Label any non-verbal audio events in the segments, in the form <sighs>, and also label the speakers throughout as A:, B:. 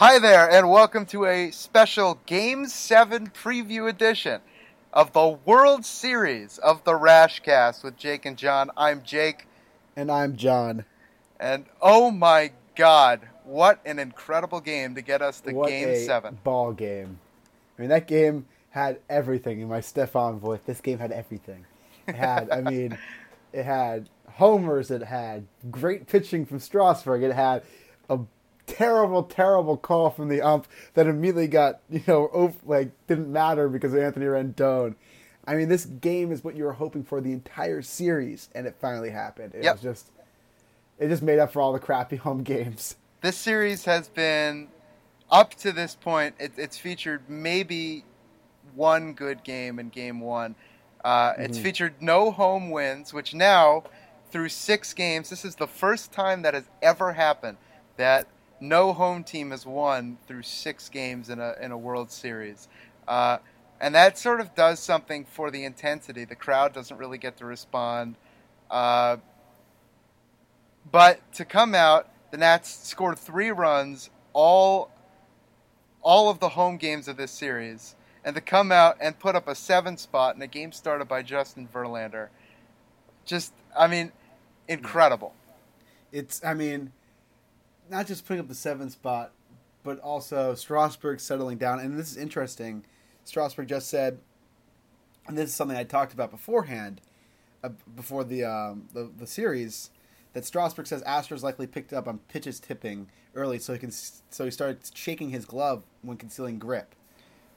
A: Hi there, and welcome to a special Game 7 preview edition of the World Series of the Raschcast with Jake and John. I'm Jake,
B: And I'm John.
A: and oh my god, what an incredible game to get us to
B: what
A: Game
B: a
A: 7.
B: ball game. I mean, that game had everything in my Stefan voice. This game had everything. It had, I mean, it had homers. It had great pitching from Strasburg. It had a terrible, terrible call from the ump that immediately got, you know, over, like didn't matter because of Anthony Rendon. I mean, this game is what you were hoping for the entire series, and it finally happened. It
A: Yep.
B: was just, it just made up for all the crappy home games.
A: This series has been, up to this point, it, it's featured maybe one good game in Game 1. Uh, It's
B: Mhm.
A: featured no home wins, which now, through six games, this is the first time that has ever happened that no home team has won through six games in a, in a World Series. Uh, and that sort of does something for the intensity. The crowd doesn't really get to respond. Uh, but to come out, the Nats scored three runs all all of the home games of this series, and to come out and put up a seven spot in a game started by Justin Verlander, just I mean, incredible.
B: it's I mean, not just putting up the seventh spot, but also Strasburg settling down. And this is interesting. Strasburg just said, and this is something I talked about beforehand, uh, before the, um, the the series, that Strasburg says Astros likely picked up on pitches tipping early, so he can so he started shaking his glove when concealing grip.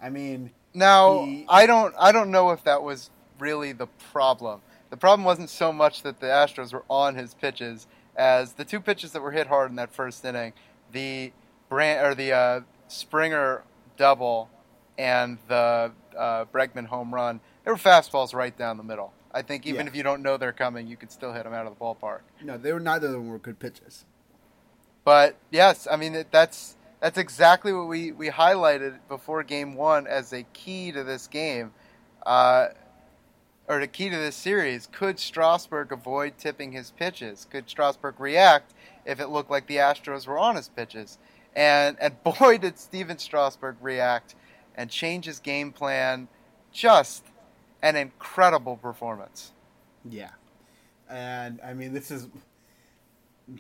B: I mean,
A: Now
B: He-
A: I don't I don't know if that was really the problem. The problem wasn't so much that the Astros were on his pitches as the two pitches that were hit hard in that first inning, the Brand or the uh, Springer double and the uh, Bregman home run. They were fastballs right down the middle. I think even
B: Yeah.
A: if you don't know they're coming, you could still hit them out of the ballpark.
B: no, they were neither of them were good pitches.
A: But yes, I mean that's that's exactly what we, we highlighted before game one as a key to this game, uh, or the key to this series. Could Strasburg avoid tipping his pitches? Could Strasburg react if it looked like the Astros were on his pitches? And and <laughs> boy did Stephen Strasburg react and change his game plan. Just an incredible performance.
B: Yeah, and I mean this is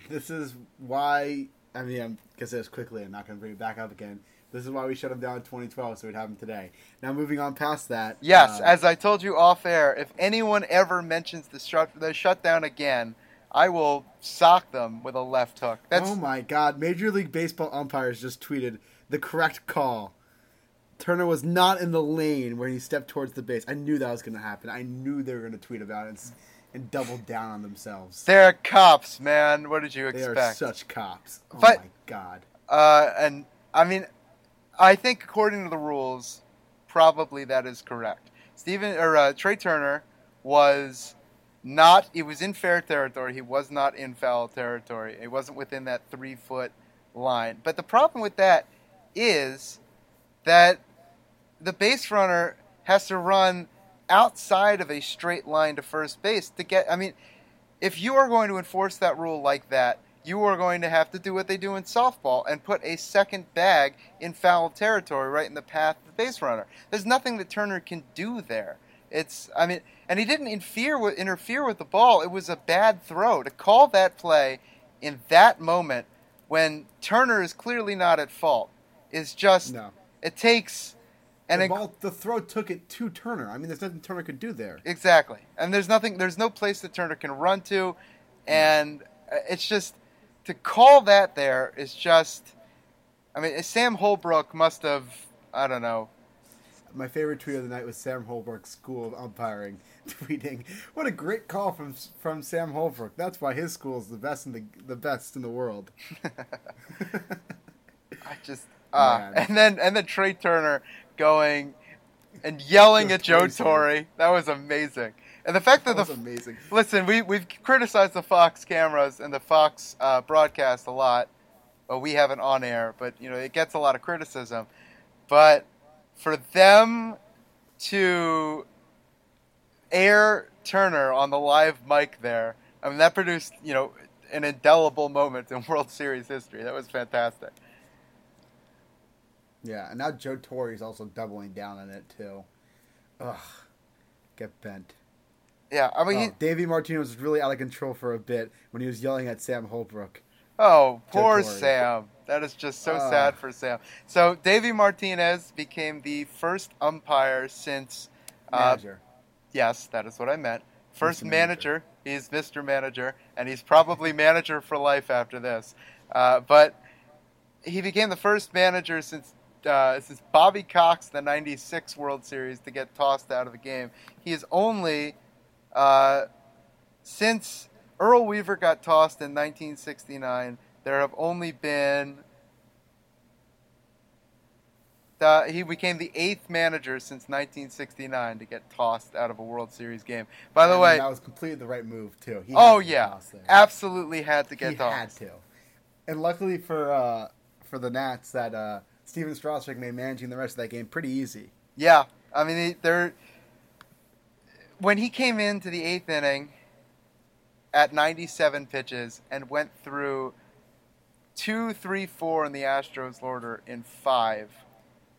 B: this is why I mean I'm gonna say this quickly. I'm not gonna bring it back up again. This is why we shut him down in 2012, so we'd have him today. Now moving on past that.
A: Yes,
B: uh,
A: as I told you off air, if anyone ever mentions the shut the shutdown again, I will sock them with a left hook. That's
B: oh my God! Major League Baseball umpires just tweeted the correct call. Turner was not in the lane when he stepped towards the base. I knew that was going to happen. I knew they were going to tweet about it and, and double down on themselves.
A: they're cops, man. What did you expect?
B: They are such cops. Oh
A: But-
B: my God!
A: uh, and I mean, I think according to the rules, probably that is correct. Stephen or uh, Trey Turner was not. He was in fair territory. He was not in foul territory. He wasn't within that three foot line. But the problem with that is that the base runner has to run outside of a straight line to first base to get. I mean, if you are going to enforce that rule like that, you are going to have to do what they do in softball and put a second bag in foul territory right in the path of the base runner. There's nothing that Turner can do there. It's, I mean, and he didn't interfere with interfere with the ball. It was a bad throw to call that play in that moment when Turner is clearly not at fault. Is just
B: No.
A: it takes and
B: the, ball, the throw took it to Turner. I mean, there's nothing Turner could do there.
A: Exactly. And there's nothing there's no place that Turner can run to and uh, it's just to call that there is just I mean Sam Holbrook must have I don't know.
B: My favorite tweet of the night was Sam Holbrook's school of umpiring <laughs> tweeting, "What a great call from from Sam Holbrook. That's why his school is the best in the the best in the world." <laughs> <laughs>
A: I just uh, and then and then Trey Turner going and yelling at Joe
B: crazy.
A: Torre. That was amazing. And the fact that,
B: That
A: the
B: amazing.
A: Listen, we we've criticized the Fox cameras and the Fox uh, broadcast a lot. Well, we have it on air, but you know it gets a lot of criticism. But for them to air Turner on the live mic there, I mean that produced you know an indelible moment in <laughs> World Series history. That was fantastic.
B: Yeah, and now Joe Torre is also doubling down on it too. Ugh, get bent.
A: Yeah, I mean,
B: oh,
A: he,
B: Davey Martinez was really out of control for a bit when he was yelling at Sam Holbrook.
A: oh, poor Sam. That is just so
B: Ah.
A: sad for Sam. So Davey Martinez became the first umpire since. Uh,
B: Manager.
A: yes, that is what I meant. First
B: Mr.
A: manager. He's Mr. Manager, and he's probably manager for life after this. Uh, but he became the first manager since uh, since Bobby Cox, the '96 World Series, to get tossed out of the game. He is only uh, since Earl Weaver got tossed in 1969. There have only been. Uh, he became the eighth manager since 1969 to get tossed out of a World Series game. By the
B: And
A: way,
B: that was completely the right move too. He
A: oh
B: to
A: yeah, absolutely had to get
B: he
A: tossed.
B: had to. And luckily for uh, for the Nats, that uh, Stephen Strasburg made managing the rest of that game pretty easy.
A: Yeah, I mean, he- they're when he came into the eighth inning at 97 pitches and went through two, three, four in the Astros order in five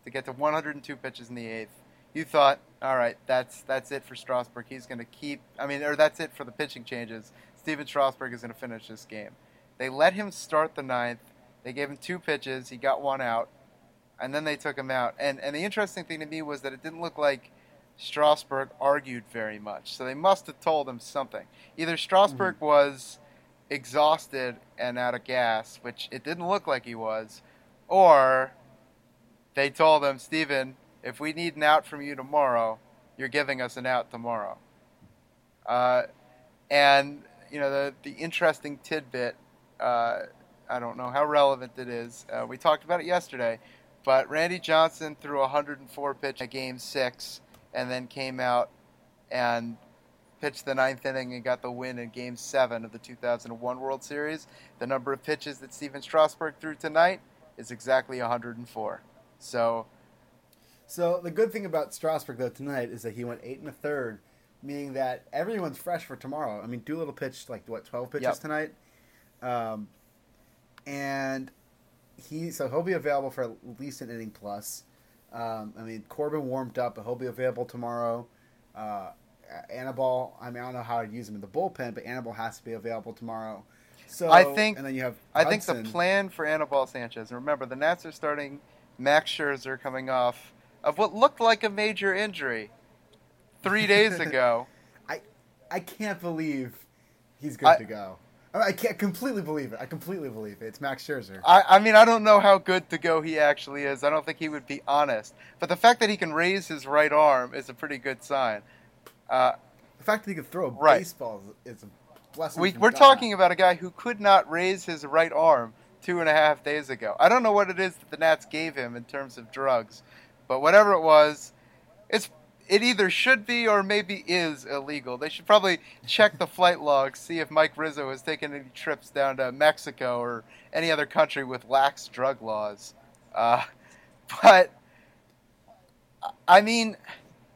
A: to get to 102 pitches in the eighth. You thought, all right, that's that's it for Strasburg. He's going to keep. I mean, or that's it for the pitching changes. Stephen Strasburg is going to finish this game. They let him start the ninth. They gave him two pitches. He got one out and then they took him out. And and the interesting thing to me was that it didn't look like Strasburg argued very much. So they must have told him something. Either Strasburg was exhausted and out of gas, which it didn't look like he was, or they told him, Stephen, if we need an out from you tomorrow, you're giving us an out tomorrow. Uh, and you know the the interesting tidbit. Uh, I don't know how relevant it is. Uh, we talked about it yesterday, but Randy Johnson threw 104 pitch at Game Six, and then came out and pitched the ninth inning and got the win in Game Seven of the 2001 World Series. The number of pitches that Stephen Strasburg threw tonight is exactly 104. So
B: So the good thing about Strasburg though tonight is that he went eight and a third, meaning that everyone's fresh for tomorrow. I mean, Doolittle pitched like what twelve pitches
A: Yep.
B: tonight, um, and he so he'll be available for at least an inning plus. Um, I mean, Corbin warmed up, but he'll be available tomorrow. Uh, Anibal, I mean, I don't know how I'd use him in the bullpen, but Anibal has to be available tomorrow. So
A: I think-
B: and then you have
A: I think the plan for Anibal Sanchez. and Remember, the Nats are starting Max Scherzer coming off of what looked like a major injury three days <laughs> ago.
B: I can't believe he's good
A: I-
B: to go. I, can't completely believe it. I completely believe it. It's Max Scherzer.
A: I, I mean, I don't know how good to go he actually is. I don't think he would be honest. But the fact that he can raise his right arm is a pretty good sign. Uh,
B: The fact that he can throw a
A: Right.
B: baseball is, is a blessing.
A: We, we're
B: God.
A: talking about a guy who could not raise his right arm two and a half days ago. I don't know what it is that the Nats gave him in terms of drugs, but whatever it was, it's it either should be or maybe is illegal. They should probably check the flight logs, see if Mike Rizzo has taken any trips down to Mexico or any other country with lax drug laws. Uh, <laughs> but I mean,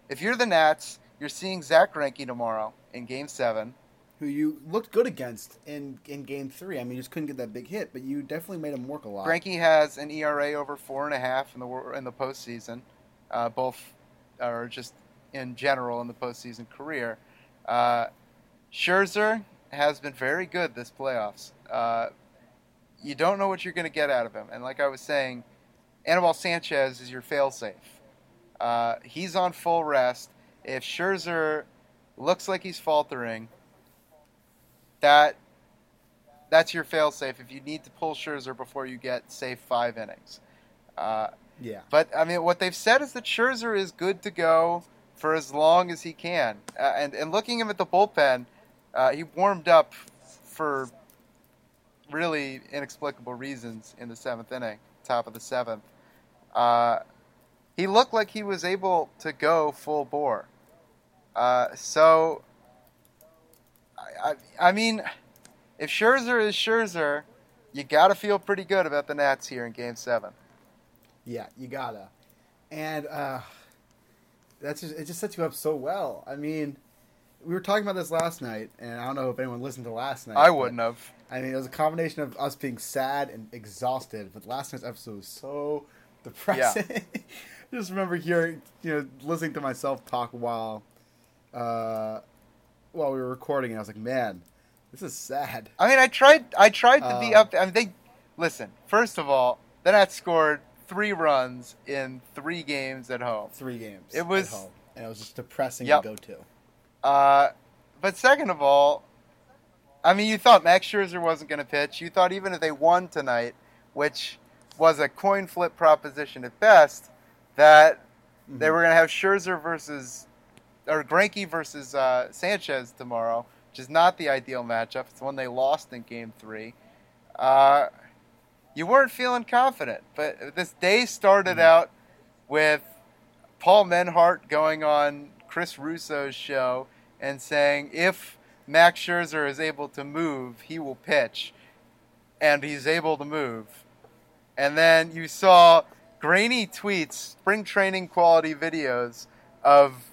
A: if you're the Nats, you're seeing Zack Greinke tomorrow in Game Seven.
B: who you looked good against in in Game Three. I mean, you just couldn't get that big hit, but you definitely made him work a lot.
A: Greinke has an ERA over four and a half in the in the postseason, uh, both or just in general in the postseason career. Uh, Scherzer has been very good this playoffs. Uh, you don't know what you're going to get out of him, and like I was saying, Anibal Sanchez is your failsafe. Uh, he's on full rest. If Scherzer looks like he's faltering, that that's your failsafe if you need to pull Scherzer before you get say five innings. Uh,
B: Yeah,
A: but I mean, what they've said is that Scherzer is good to go for as long as he can. Uh, and and looking him at the bullpen, uh, he warmed up for really inexplicable reasons in the seventh inning, top of the seventh. Uh, he looked like he was able to go full bore. Uh, so, I, I, I mean, if Scherzer is Scherzer, you got to feel pretty good about the Nats here in Game Seven.
B: Yeah, you gotta, and uh, that's just it. Just sets you up so well. I mean, we were talking about this last night, and I don't know if anyone listened to last night.
A: I wouldn't have.
B: I mean, it was a combination of us being sad and exhausted, but last night's episode was so depressing. Yeah. <laughs> just remember hearing, you know, listening to myself talk while, uh, while we were recording, and I was like, man, this is sad.
A: I mean, I tried. I tried to be
B: Um,
A: up. I mean, they listen. First of all, the Nats scored three runs in three games at home.
B: Three games.
A: It was-
B: home, and it was just depressing
A: Yep.
B: to go to.
A: Uh, but second of all, I mean, you thought Max Scherzer wasn't going to pitch. You thought even if they won tonight, which was a coin flip proposition at best, that they
B: Mhm.
A: were going to have Scherzer versus or Greinke versus uh, Sanchez tomorrow, which is not the ideal matchup. It's the one they lost in Game Three. Uh, you weren't feeling confident, but this day started
B: Mhm.
A: out with Paul Menhart going on Chris Russo's show and saying if Max Scherzer is able to move, he will pitch, and he's able to move. And then you saw grainy tweets, spring training quality videos of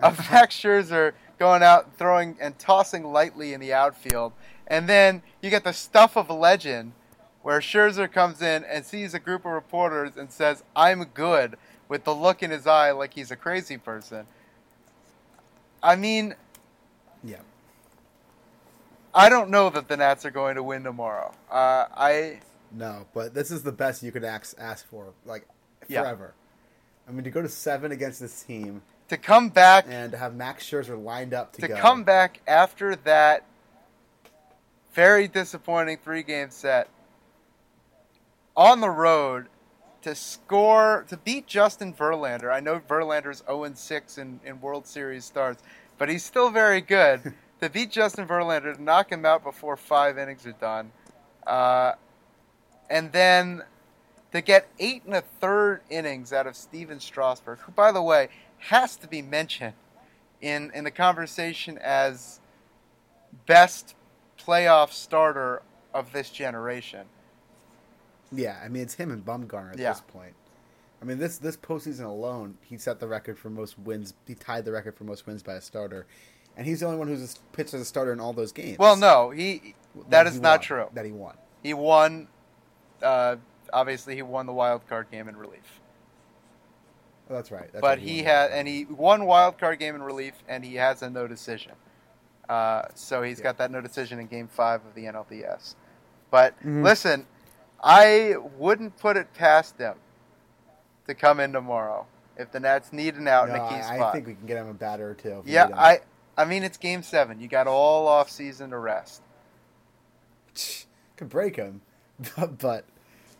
A: of <laughs> Max Scherzer going out and throwing and tossing lightly in the outfield. And then you get the stuff of a legend where Scherzer comes in and sees a group of reporters and says, I'm good, with the look in his eye like he's a crazy person. I mean,
B: Yeah.
A: I don't know that the Nats are going to win tomorrow. Uh, I
B: No, but this is the best you could ask ask for, like
A: Yeah.
B: forever. I mean, to go to seven against this team
A: to come back
B: and to have Max Scherzer lined up to,
A: to
B: go.
A: come back after that very disappointing three game set on the road to score to beat Justin Verlander. I know Verlander's 0 6 in, in World Series starts, but he's still very good. <laughs> to beat Justin Verlander, to knock him out before five innings are done, uh, and then to get eight and a third innings out of Stephen Strasburg, who, by the way, has to be mentioned in in the conversation as best playoff starter of this generation.
B: Yeah, I mean it's him and Bumgarner at
A: Yeah.
B: this point. I mean this this postseason alone, he set the record for most wins. He tied the record for most wins by a starter, and he's the only one who's pitched as a starter in all those games.
A: Well, no, he that is
B: he
A: not
B: won,
A: true.
B: That he won.
A: He won. Uh, obviously, he won the wild card game in relief.
B: Oh, that's right. That's
A: but
B: right,
A: he had, and he won wild card game in relief, and he has a no decision. Uh, so he's
B: Yeah.
A: got that no decision in Game Five of the NLDS. But
B: Mhm.
A: listen, I wouldn't put it past them to come in tomorrow if the Nats need an out
B: No,
A: in a key
B: I,
A: spot.
B: I think we can get him a batter or two.
A: yeah. I, I mean it's Game Seven. You got all off season to rest. <laughs>
B: could break him, but, <laughs> but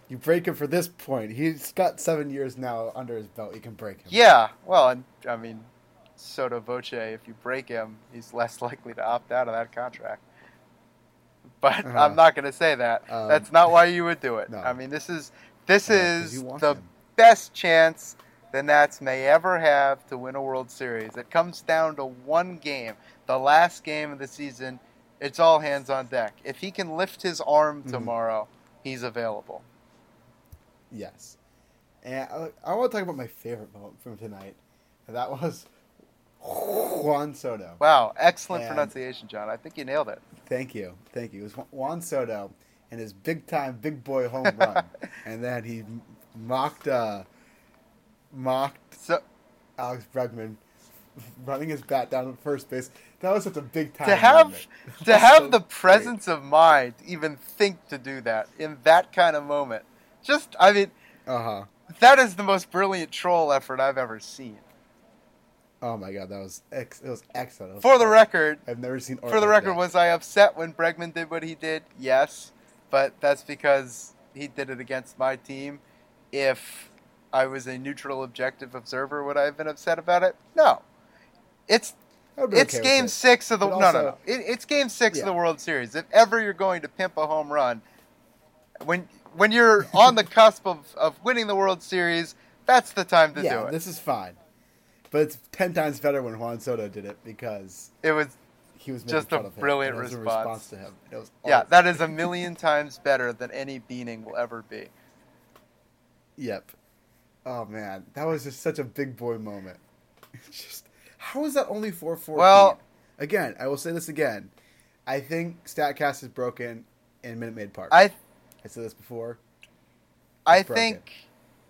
B: you break him for this point. He's got seven years now under his belt. You can break him.
A: Yeah, well, and I mean, Sotto voce, if you break him, he's less <laughs> likely to opt out of that contract. <laughs> But
B: Uh-huh.
A: I'm not going to say that.
B: Um,
A: That's not why you would do it.
B: no.
A: I mean, this is this
B: Yeah,
A: is the
B: him.
A: best chance the Nats may ever have to win a World Series. It comes down to one game, the last game of the season. It's all hands on deck. If he can lift his arm
B: Mhm.
A: tomorrow, he's available.
B: Yes. And I, I want to talk about my favorite moment from tonight. And that was Juan Soto.
A: Wow, excellent
B: And-
A: pronunciation, John. I think you nailed it.
B: Thank you. Thank you. It was Juan Soto and his big time, big boy home run. <laughs> and then he mocked, uh, mocked
A: So
B: Alex Bregman running his bat down at first base. That was such a big time <laughs>
A: to have to have
B: so
A: the
B: great.
A: presence of mind to even think to do that in that kind of moment just i mean
B: Uh-huh.
A: that is the most brilliant troll effort i've ever seen
B: Oh my god, that was ex- it was excellent. It was
A: for the record
B: I've never seen
A: for the
B: like
A: record
B: that.
A: was i upset when bregman did what he did yes but that's because he did it against my team if i was a neutral objective observer would i have been upset about it no it's
B: I would be
A: it's
B: okay
A: game
B: it.
A: six of the
B: But
A: no no
B: also-
A: no. It, it's game six of the World Series. If ever you're going to pimp a home run, when when you're on the <laughs> cusp of, of winning the World Series, that's the time to
B: yeah,
A: do it.
B: this is fine. But it's ten times better when Juan Soto did it because
A: it was
B: he was
A: Just a
B: fun of him.
A: brilliant
B: and it was a
A: response.
B: response to him. It was
A: yeah, that is a million times better than any beaning will ever be.
B: Yep. Oh man, that was just such a big boy moment. <laughs> Just how is that only four four?
A: Well-
B: again, I will say this again. I think Statcast is broken in Minute Maid Park.
A: I
B: I said this before.
A: I
B: broken.
A: think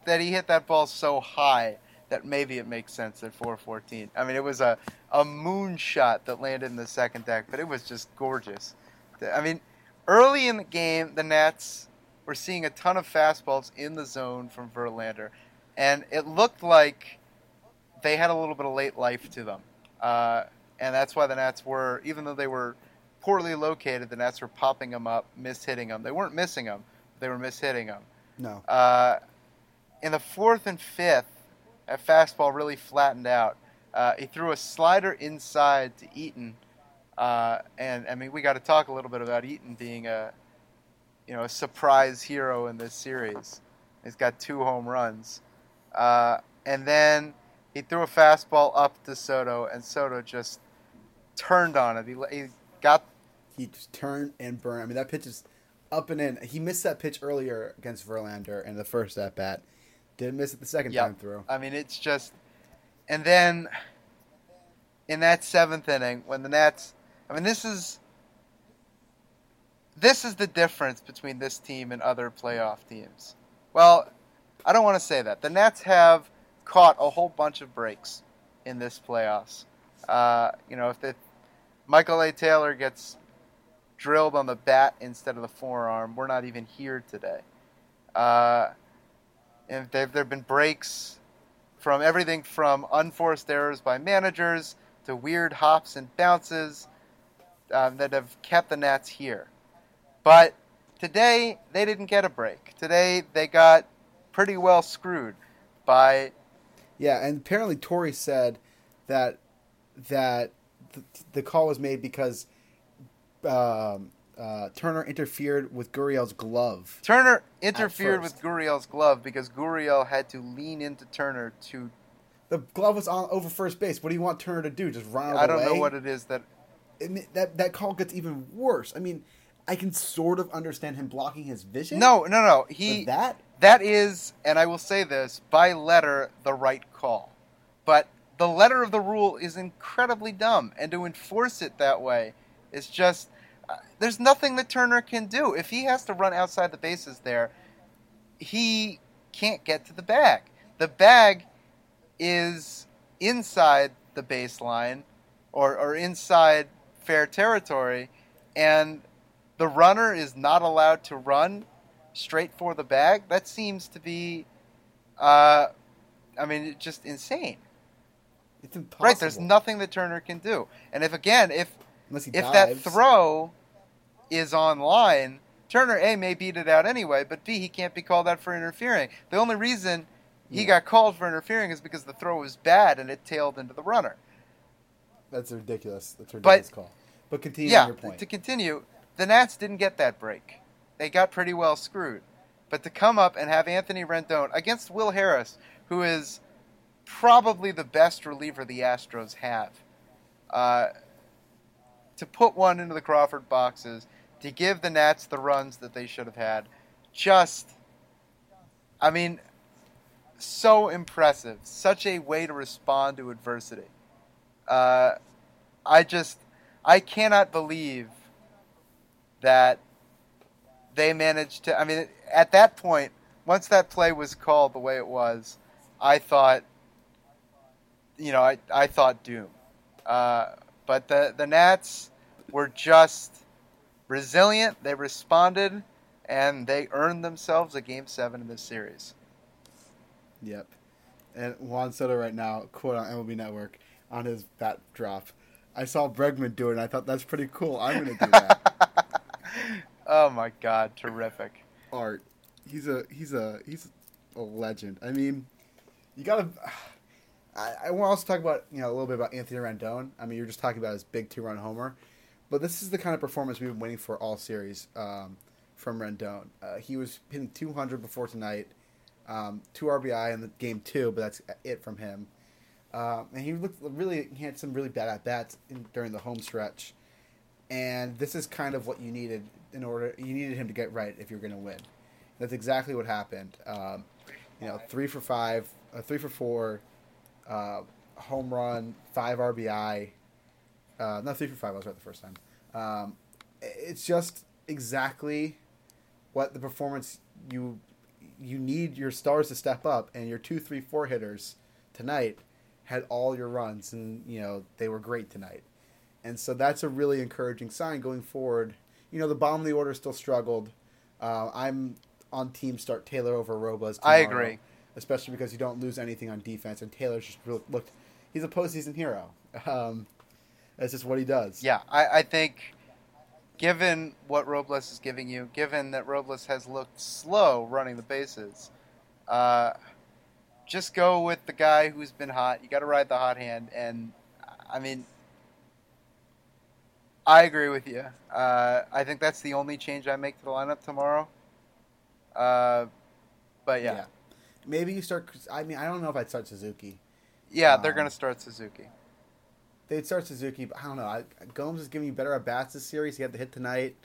A: that he hit that ball so high that maybe it makes sense at 414. I mean, it was a a moonshot that landed in the second deck, but it was just gorgeous. I mean, early in the game, the Nats were seeing a ton of fastballs in the zone from Verlander, and it looked like they had a little bit of late life to them. Uh, and that's why the Nats were, even though they were poorly located, the Nats were popping them up, mishitting them. They weren't missing them, they were mishitting them.
B: No.
A: Uh, in the fourth and fifth, that fastball really flattened out. Uh, he threw a slider inside to Eaton, uh, and I mean we got to talk a little bit about Eaton being a, you know, a surprise hero in this series. He's got two home runs, uh, and then he threw a fastball up to Soto, and Soto just turned on it. He, he got
B: he just turned and burned. I mean, that pitch is up and in. He missed that pitch earlier against Verlander in the first at bat. Didn't miss it the second
A: Yep.
B: time through.
A: I mean, it's just, and then in that seventh inning, when the Nats, I mean, this is this is the difference between this team and other playoff teams. Well, I don't want to say that. The Nats have caught a whole bunch of breaks in this playoffs. Uh, you know, if the Michael A. Taylor gets drilled on the bat instead of the forearm, we're not even here today. Uh, and there have been breaks from everything from unforced errors by managers to weird hops and bounces um, that have kept the Nats here. But today they didn't get a break. Today they got pretty well screwed by
B: Yeah, and apparently Torre said that that the, the call was made because um, uh, Turner interfered with Gurriel's glove.
A: Turner interfered with Gurriel's glove because Gurriel had to lean into Turner to.
B: The glove was on over first base. What do you want Turner to do? Just run of
A: I don't know what it is that.
B: I mean, that that call gets even worse. I mean, I can sort of understand him blocking his vision.
A: No, no, no. He
B: that
A: That is, and I will say this, by letter, the right call. But the letter of the rule is incredibly dumb, and to enforce it that way is just. There's nothing that Turner can do. If he has to run outside the bases there, he can't get to the bag. The bag is inside the baseline or, or inside fair territory, and the runner is not allowed to run straight for the bag. That seems to be, uh, I mean, just insane.
B: it's impossible.
A: Right? There's nothing that Turner can do. And if again, if if that throw is online, Turner A may beat it out anyway, but B he can't be called out for interfering. The only reason he
B: Yeah.
A: got called for interfering is because the throw was bad and it tailed into the runner.
B: That's ridiculous. That's a
A: But-
B: ridiculous call. But continue
A: yeah,
B: your point.
A: to continue, the Nats didn't get that break. They got pretty well screwed. But to come up and have Anthony Rendon against Will Harris, who is probably the best reliever the Astros have, uh, to put one into the Crawford boxes, to give the Nats the runs that they should have had, just, I mean, so impressive. Such a way to respond to adversity. Uh, I just, I cannot believe that they managed to. I mean, at that point, once that play was called the way it was, I thought, you know, I, I thought doom. Uh, but the the Nats were just resilient. They responded, and they earned themselves a game seven in this series.
B: Yep. And Juan Soto right now, quote on MLB Network, on his bat drop. I saw Bregman do it, and I thought that's pretty cool. I'm going to do that. <laughs>
A: oh my God, terrific!
B: Art. He's a he's a he's a legend. I mean, you gotta. <sighs> I, I want to also talk about you know a little bit about Anthony Rendon. I mean, you're just talking about his big two run homer, but this is the kind of performance we've been waiting for all series um, from Rendon. Uh, he was hitting 200 before tonight, um, two RBI in the game two, but that's it from him. Um, and he looked really he had some really bad at bats during the home stretch, and this is kind of what you needed in order. You needed him to get right if you're going to win. That's exactly what happened. Um, you know, three for five, uh, three for four, uh, home run, five RBI. Uh, not three for five. I was right the first time. Um, it's just exactly what the performance you you need your stars to step up, and your two, three, four hitters tonight had all your runs, and you know they were great tonight, and so that's a really encouraging sign going forward. You know, the bottom of the order still struggled. Uh, I'm on team start Taylor over Robles.
A: I agree.
B: especially because you don't lose anything on defense, and Taylor's just really looked. He's a postseason hero. Um, that's just what he does.
A: Yeah, I, I think given what Robles is giving you, given that Robles has looked slow running the bases, uh, just go with the guy who's been hot. You got to ride the hot hand, and I mean, I agree with you. Uh, I think that's the only change I make to the lineup tomorrow. Uh, but yeah, yeah,
B: Maybe you start. I mean, I don't know if I'd start Suzuki.
A: Yeah, they're
B: Um,
A: going to start Suzuki.
B: They'd start Suzuki, but I don't know. I, Gomes is giving you better at bats this series. He had the hit tonight.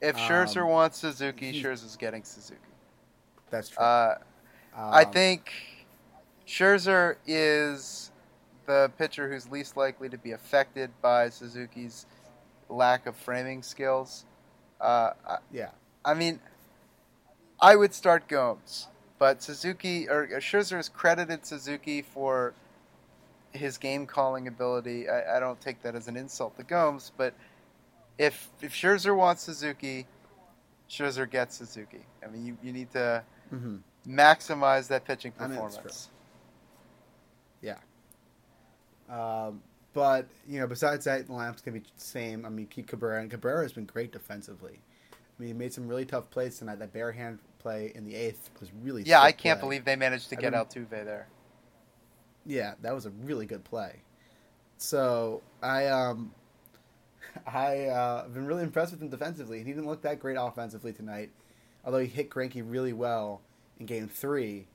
A: If Scherzer
B: um,
A: wants Suzuki, Scherzer's getting Suzuki.
B: That's true.
A: Uh, I
B: Um,
A: think Scherzer is the pitcher who's least likely to be affected by Suzuki's lack of framing skills. Uh,
B: Yeah.
A: I mean, I would start Gomes, but Suzuki or Scherzer has credited Suzuki for his game calling ability. I, I don't take that as an insult to Gomes, but if if Scherzer wants Suzuki, Scherzer gets Suzuki. I mean, you, you need to
B: hmm
A: maximize that pitching
B: I mean,
A: performance.
B: Um, but you know, besides that, the lineups can be the same. I mean, keep Cabrera, and Cabrera has been great defensively. I mean, he made some really tough plays tonight. That bare hand play in the eighth was really.
A: yeah, I can't
B: play.
A: believe they managed to
B: I
A: get
B: mean-
A: Altuve there.
B: Yeah, that was a really good play. So I um, <laughs> I uh, have been really impressed with him defensively, and he didn't look that great offensively tonight. Although he hit Greinke really well in Game Three,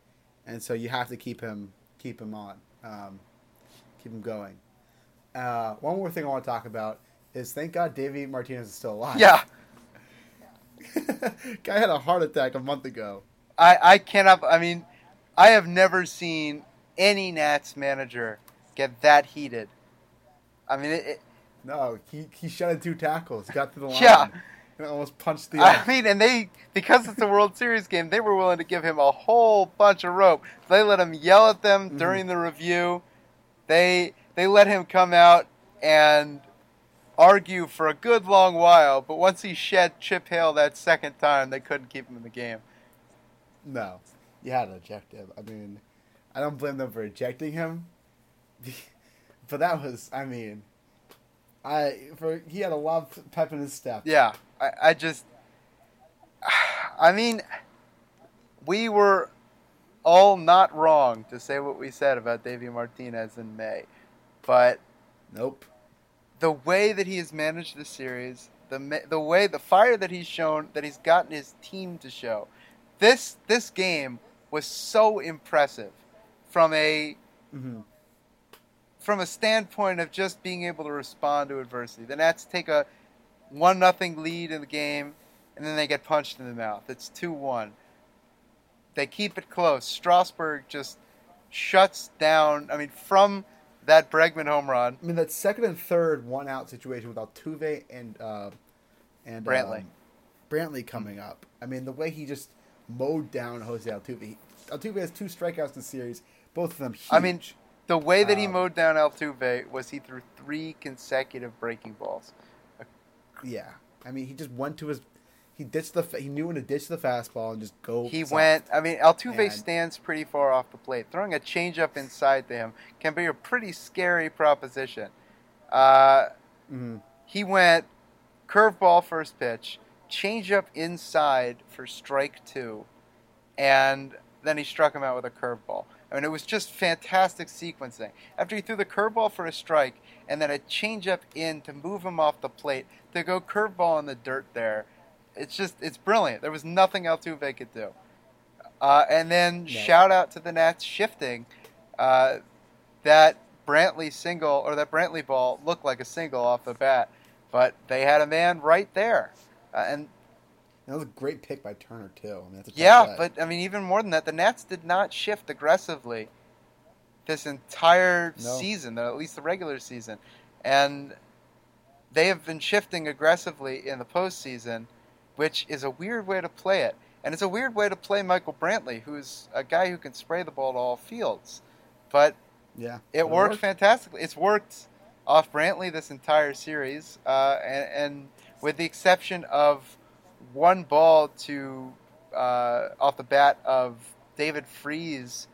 B: and so you have to keep him keep him on, um, keep him going. Uh, one more thing I want to talk about is thank God Davey Martinez is still alive.
A: Yeah, <laughs>
B: guy had a heart attack a month ago.
A: I, I cannot. I mean, I have never seen any Nats manager get that heated. I mean, it, it,
B: No, he he shedded two tackles, got to the <laughs> line,
A: Yeah.
B: and almost punched the.
A: I mean, and they because it's a World <laughs> Series game, they were willing to give him a whole bunch of rope. They let him yell at them
B: Mhm.
A: during the review. They they let him come out and argue for a good long while. But once he shed Chip Hale that second time, they couldn't keep him in the game.
B: No, you had to eject him. I mean, I don't blame them for ejecting him, <laughs> but that was, I mean, I for he had a lot of pep in his step.
A: Yeah, I, I just, <sighs> I mean, we were all not wrong to say what we said about Davey Martinez in May, but
B: Nope.
A: the way that he has managed the series, the the way the fire that he's shown, that he's gotten his team to show, this this game was so impressive from a
B: hmm
A: from a standpoint of just being able to respond to adversity. The Nats take a one nothing lead in the game, and then they get punched in the mouth. It's two one. They keep it close. Strasburg just shuts down. I mean, from that Bregman home run,
B: I mean, that second and third one out situation with Altuve and uh, and
A: Brantley.
B: um, Brantley coming up. I mean, the way he just mowed down Jose Altuve. He, Altuve has two strikeouts in the series, both of them huge.
A: I mean, the way that he
B: Um,
A: mowed down Altuve was he threw three consecutive breaking balls.
B: yeah. I mean, he just went to his. He ditched the. He knew when to ditch the fastball and just go.
A: He
B: soft.
A: went. I mean, Altuve
B: And-
A: stands pretty far off the plate. Throwing a changeup inside to him can be a pretty scary proposition. Uh,
B: Mhm.
A: he went curveball first pitch, changeup inside for strike two, and then he struck him out with a curveball. I mean, it was just fantastic sequencing. After he threw the curveball for a strike, and then a changeup in to move him off the plate to go curveball in the dirt there. It's just it's brilliant. There was nothing Altuve could do. Uh, and then
B: No.
A: shout out to the Nats shifting. Uh, that Brantley single or that Brantley ball looked like a single off the bat, but they had a man right there. Uh, and
B: That was a great pick by Turner too. I mean, that's a tough
A: yeah, but I mean, even more than that, the Nats did not shift aggressively this entire
B: No.
A: season, at least the regular season, and they have been shifting aggressively in the postseason, which is a weird way to play it. and it's a weird way to play Michael Brantley, who's a guy who can spray the ball to all fields. But
B: Yeah,
A: it
B: But
A: worked fantastically. It's worked off Brantley this entire series, uh, and, and with the exception of one ball to uh, off the bat of David Freese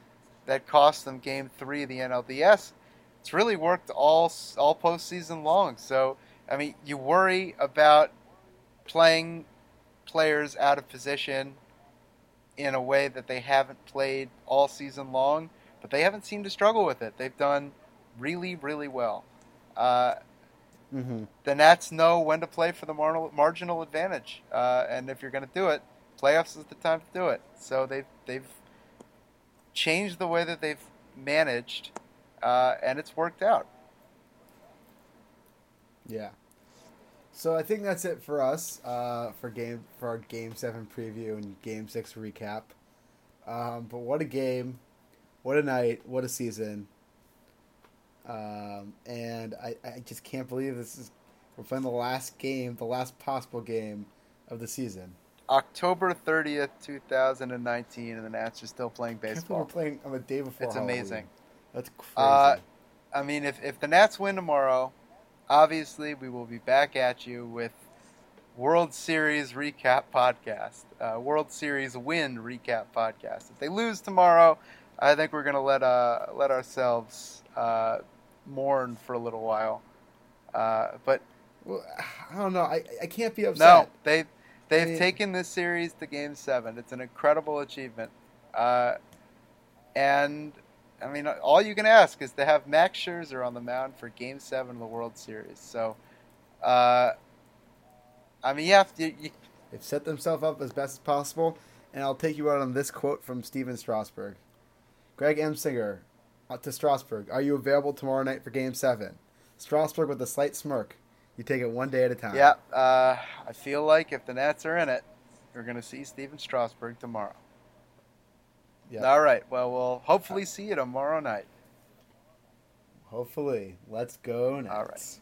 A: that cost them Game Three of the NLDS, it's really worked all all postseason long. So I mean, you worry about playing players out of position in a way that they haven't played all season long but they haven't seemed to struggle with it. They've done really, really well. Uh,
B: hmm
A: the Nats know when to play for the mar- marginal advantage, uh, and if you're going to do it, playoffs is the time to do it. So they've they've changed the way that they've managed, uh, and it's worked out.
B: Yeah. So I think that's it for us uh, for game for our Game Seven preview and Game Six recap. Um, but what a game! What a night! What a season! Um, and I, I just can't believe this is we're playing the last game, the last possible game of the season.
A: October 30th, 2019, and the Nats are still playing baseball.
B: We're playing on the day before.
A: It's
B: Halloween.
A: amazing.
B: That's crazy.
A: Uh, I mean, if, if the Nats win tomorrow, obviously we will be back at you with World Series recap podcast, uh, World Series win recap podcast. If they lose tomorrow, I think we're gonna let uh, let ourselves uh, mourn for a little while. Uh, but
B: well, I don't know. I I can't be upset.
A: no, they they've
B: I mean-
A: taken this series to Game Seven. It's an incredible achievement, uh, and I mean, all you can ask is to have Max Scherzer on the mound for Game Seven of the World Series. So, uh, I mean, you have to. You,
B: They've set themselves up as best as possible, and I'll take you out on this quote from Stephen Strasburg. Greg M. Singer to Strasburg. are you available tomorrow night for Game 7? Strasburg with a slight smirk. You take it one day at a time.
A: yeah, uh, I feel like if the Nats are in it, you're going to see Stephen Strasburg tomorrow.
B: Yeah.
A: All right. Well, we'll hopefully see you tomorrow night.
B: Hopefully. Let's go Nats.
A: All right.